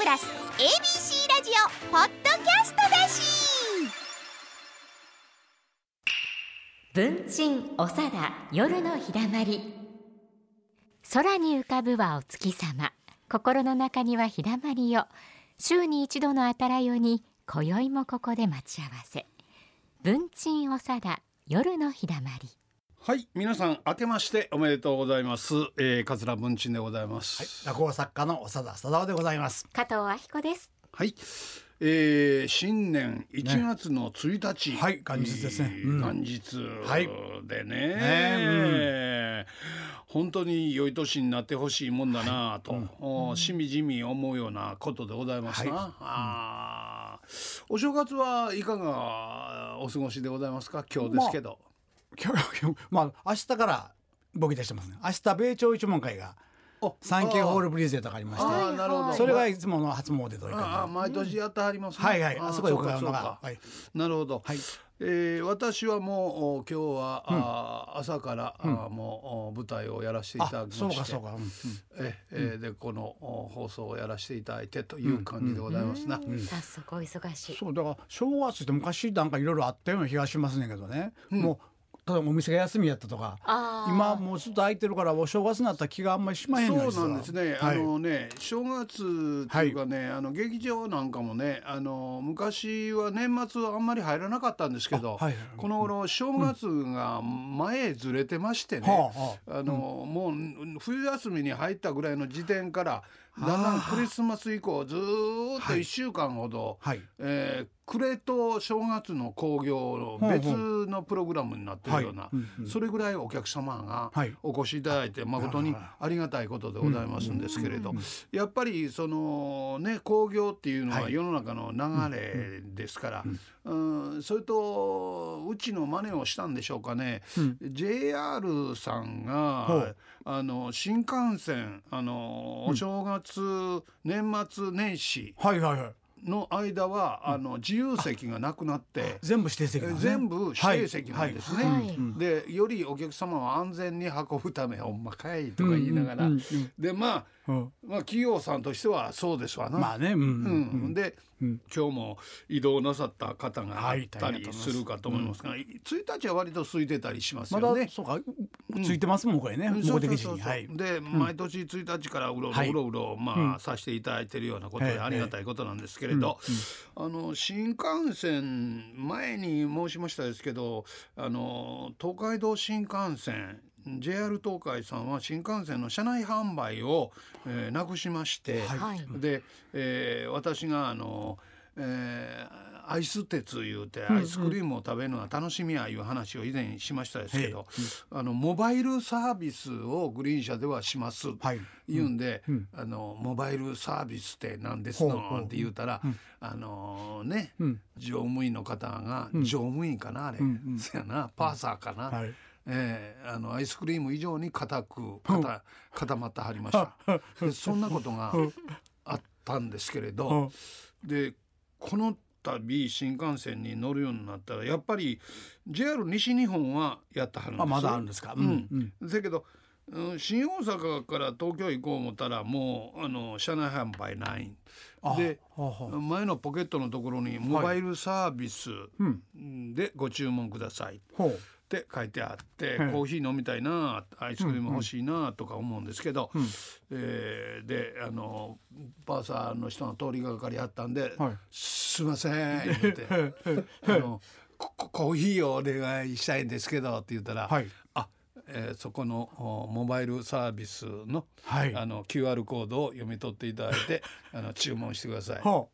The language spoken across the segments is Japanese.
プラス ABC ラジオポッドキャストだし。文鎮おさだ夜のひだまり。空に浮かぶはお月様。心の中にはひだまりよ。週に一度のあたらよに今宵もここで待ち合わせ。文鎮おさだ夜のひだまり。はい皆さん明けましておめでとうございます、えー、桂文鎮でございます。落語作家の長田貞夫でございます。加藤明子です。はい、えー、新年1月の1日、はい元日ですね。うん。元日はいでね,、ね本当に良い年になってほしいもんだなと、おしみじみ思うようなことでございますな、はい。あー。お正月はいかがお過ごしでございますか？今日ですけど、まあ明日から僕出してますね。明日米朝一門会がおサンキューホールブリーゼとかありましあて、ーなるほど。それがいつもの初詣というああか、毎年やってはりますね、はいはい。あそこへ伺うのがはい。なるほど、はいえー私はもうお今日は、あー朝から、あーもうお舞台をやらせていただあきまして。そうかそうか。うん。うん。ええーでこのお放送をやらせていただいてという感じでございますな、早速お忙しい。そうだから正月って昔なんかいろいろあったような気がしますねんけどね。もう例えばお店が休みやったとか、今もうずっと空いてるからお正月になったら気があんまりしまへんのそうなんですね、はい。あのね正月っていうかね、あの劇場なんかもねあの昔は年末はあんまり入らなかったんですけど、あはいはい。この頃正月が前へずれてましてね、はあはあ。の、もう冬休みに入ったぐらいの時点からだんだんクリスマス以降ずーっと1週間ほど、はい。えー暮れと正月の興行の別のプログラムになってるような、はい。うんうん。それぐらいお客様がはい。お越しいただいて誠にありがたいことでございますんですけれど、やっぱりそのね興行っていうのははい。世の中の流れですから、うんそれとうちの真似をしたんでしょうかね、JR さんほがう。あの新幹線あのお正月、年末年始はいはいはい。の間は、あの自由席がなくなって。全部指定席ね。全部指定席なんですね。はい。はい。でよりお客様を安全に運ぶためほんまかいとか言いながら、でまあ、うんまあ企業さんとしてはそうですわな。まあね、うん、ううん。ん、で、今日も移動なさった方がいったりす。するかと思いますが、1日は割と空いてたりしますまよね。だそうか、ついてますもんこれね、目的地に。はい。で、毎年1日からうろうろはい。うろうろ、まあ、させていただいてるようなことでええありがたいことなんですけれど、あの新幹線前に申しましたですけどあの東海道新幹線 JR 東海さんは新幹線の車内販売を、えーなくしまして、はい。で、えー私があの、えーアイス鉄いうてアイスクリームを食べるのが楽しみやいう話を以前しましたですけど、あのモバイルサービスをグリーン車ではします、はい。言うんで、あのモバイルサービスって何ですの？って言うたら、あのね、ん。乗務員の方が、乗務員かなあれ、そやなパーサーかな、はいえーあのアイスクリーム以上に固く固固まってはりました。でそんなことがあったんですけれどでこの度新幹線に乗るようになったらやっぱり JR 西日本はやってはるんですあまだあるんですか？うん。だけどうん新大阪から東京行こう思ったらもうあの車内販売ない。あで前のポケットのところに「モバイルサービスでご注文ください」ほうって書いてあって、はい。コーヒー飲みたいなアイスクリーム欲しいなとか思うんですけど、えーであのパーサーの人の通りがかりあったんで「はい。すいません」言って あのコ「コーヒーをお願いしたいんですけど」って言ったら「はい。あえーそこのおモバイルサービスの,、はい。あの QR コードを読み取っていただいて あの注文してください。ほ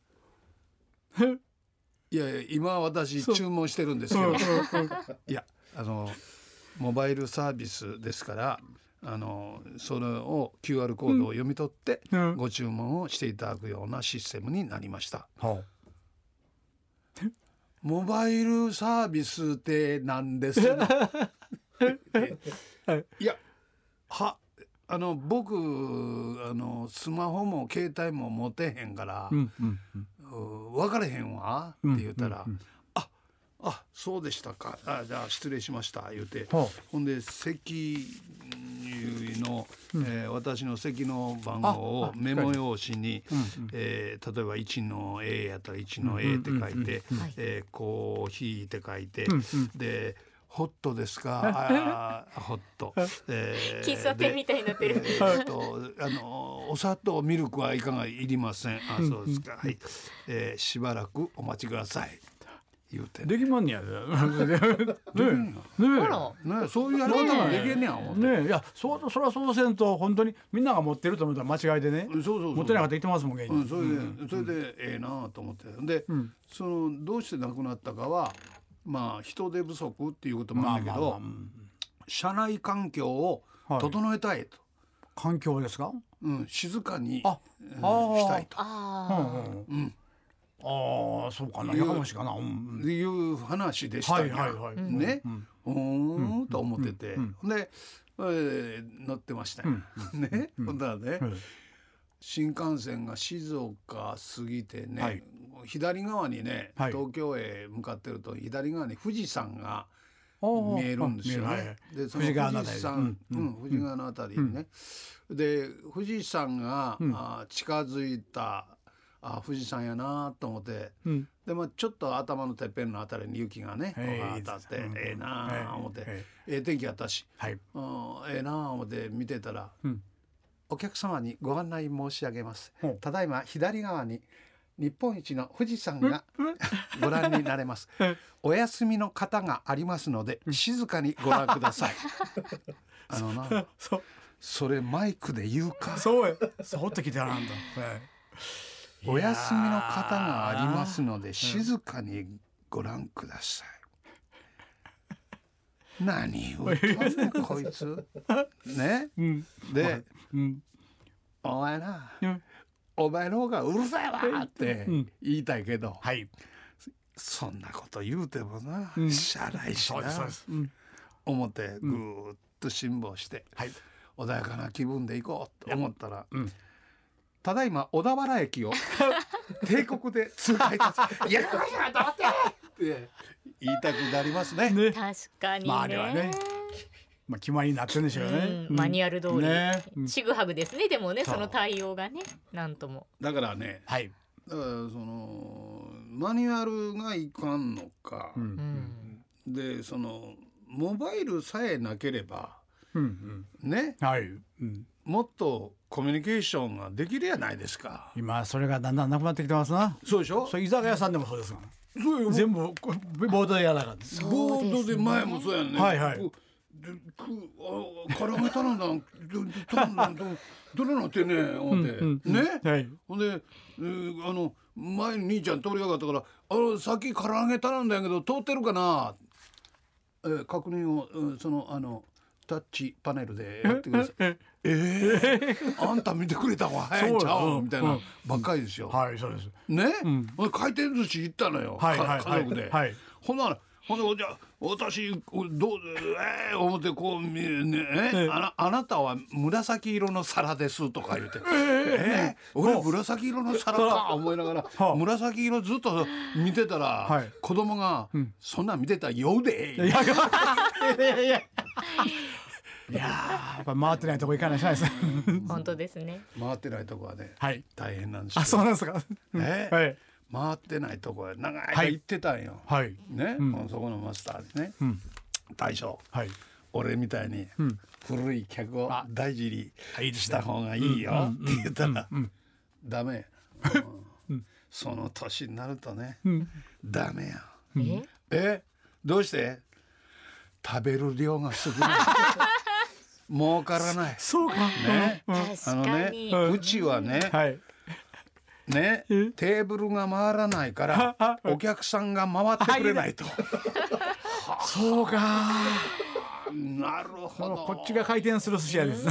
いやいや今私注文してるんですけど。いやあのモバイルサービスですからあのそれを QR コードを読み取ってうん。ご注文をしていただくようなシステムになりました。う。ほ モバイルサービスって何です？かい。やはあの僕あのスマホも携帯も持てへんから、う。うんうん。う分かれへんわって言ったら「ああそうでしたか。あじゃあ失礼しました」言うて。ほほんで席の、えー私の席の番号あをあメモ用紙に、えー例えば1の A やったら1の A って書いて、えーコーヒーって書いて、でホットですか？あーホット、えー喫茶店みたいになってる。でえーとあのお砂糖ミルクはいかがいりません？あそうですか、はい、えーしばらくお待ちください言うて。ねできまんねやで。ねえ。ねあら。ねそういうやり方ができんねや。思って。えねえ。いやそうそれはそうせんと本当にみんなが持ってると思ったら間違いでね。そうそうそう。持ってなかったら言ってますもん芸人。うん、それで、それでええなと思って。で、そのどうして亡くなったかはまあ人手不足っていうこともあるんだけど、まあまあまあうん。社内環境を整えたいと、環境ですか？うん、静かにあうんあーしたいと。うんあああそうかな。やかましいかな。うんいう話でしたはいね。はいはい。ね、うんうーんと思ってて、うんで、えー乗ってましたよ、ね、ほんだらね、うん新幹線が静岡過ぎてね、はい。左側にね、はい。東京へ向かってると左側に富士山が見えるんですよあ見える。はいね。でその富士山、ううん。ん富士川のあたりにね、で富士山が、あ近づいたあ富士山やなと思って、うん。でもちょっと頭のてっぺんのあたりに雪がね、ええ当たって、ええなあ思って、えええ天気やったし、はい。うん、ええなあ思って見てたら、うん。お客様にご案内申し上げます。ただいま左側に日本一の富士山がご覧になれます。お休みの方がありますので静かにご覧ください。あのな、それマイクで言うか。そうや。そっときてななんだ。はいお休みの方がありますので静かにご覧ください。何を言ってんねんこいつ。ね？うんで、うんお前な、うんお前の方がうるさいわってうん言いたいけど、はい。そんなこと言うてもな、うんしゃあないしなてぐーっと辛抱して、はい。穏やかな気分で行こうと思ったら、うんただいま小田原駅を 帝国で通過いたし「いやこれじゃ黙って!」って言いたくなりますね。ね。確かにね,、まああれはね。まあ決まりになってるんでしょうね。うん。マニュアル通り、ちぐはぐですねでもねその対応がね。なんとも。だからねはい。だからそのマニュアルがいかんのか、うんうん。でそのモバイルさえなければうんうん。ねはい。うん。もっとコミュニケーションができるやないですか。今それがだんだんなくなってきてますな。そうでしょ？それ居酒屋さんでもそうですが。そうよ全部ボードでやらなかった。ボードで前もそうやね。はいはいでくあ絡めたらんだ。どどどどどれなってんねん思って、うんうんね？はい。ほんで、えーあの前に兄ちゃん通りやがったから「あのさっき唐揚げ頼んだんやけど通ってるかな?」えー確認を、うんそのあのタッチパネルでやってください。ええー、あんた見てくれた方が 早いんちゃそうよ。うみたいなばっかりですよ。はいそうです。ね、ん。ほんで回転寿司行ったのよ、はいかはいはい。家族で。はい。ほんならほんでじゃあ私どうえー、思ってこう見ねえ？あなあなたは紫色の皿ですとか言って「えー、俺紫色の皿か」思いながら、はあ。紫色ずっと見てたら、はい。子供が、そんなん見てたら酔うで」いやいやいやいや。いやっぱ回ってないとこ行かないしないです。本当ですね。回ってないとこはね、はい。大変なんですよ。あそうなんですか。えはい。回ってないとこは長いはい間行ってたんよ。はい。ね、うん。そこのマスターですね、ん。大将。はい。俺みたいにん。古い客をあ。大事にあいいですね。した方がいいよって言ったらダメ、うん。その年になるとね、ダメやえ？え？どうして？食べる量が少ない 儲からない。そうか。ね。あ確のねうちはねはい。ねテーブルが回らないからお客さんが回ってくれないと。そうか。なるほど。こっちが回転する寿司屋です。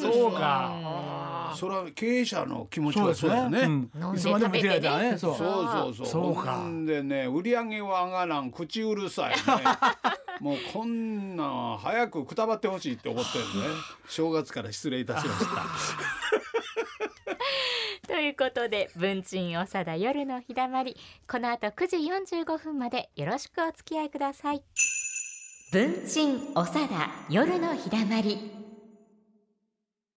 そうか。それは経営者の気持ちそうですはそうだよね。いつまでも見てられたらね。そう。そうそうそう。そうかでね、売り上げは上がらん、口うるさいね。もうこんなん早くくたばってほしいって思ってるね。正月から失礼いたしました。ということで文鎮おさだ夜のひだまりこの後9時45分までよろしくお付き合いください文鎮おさだ夜のひだまり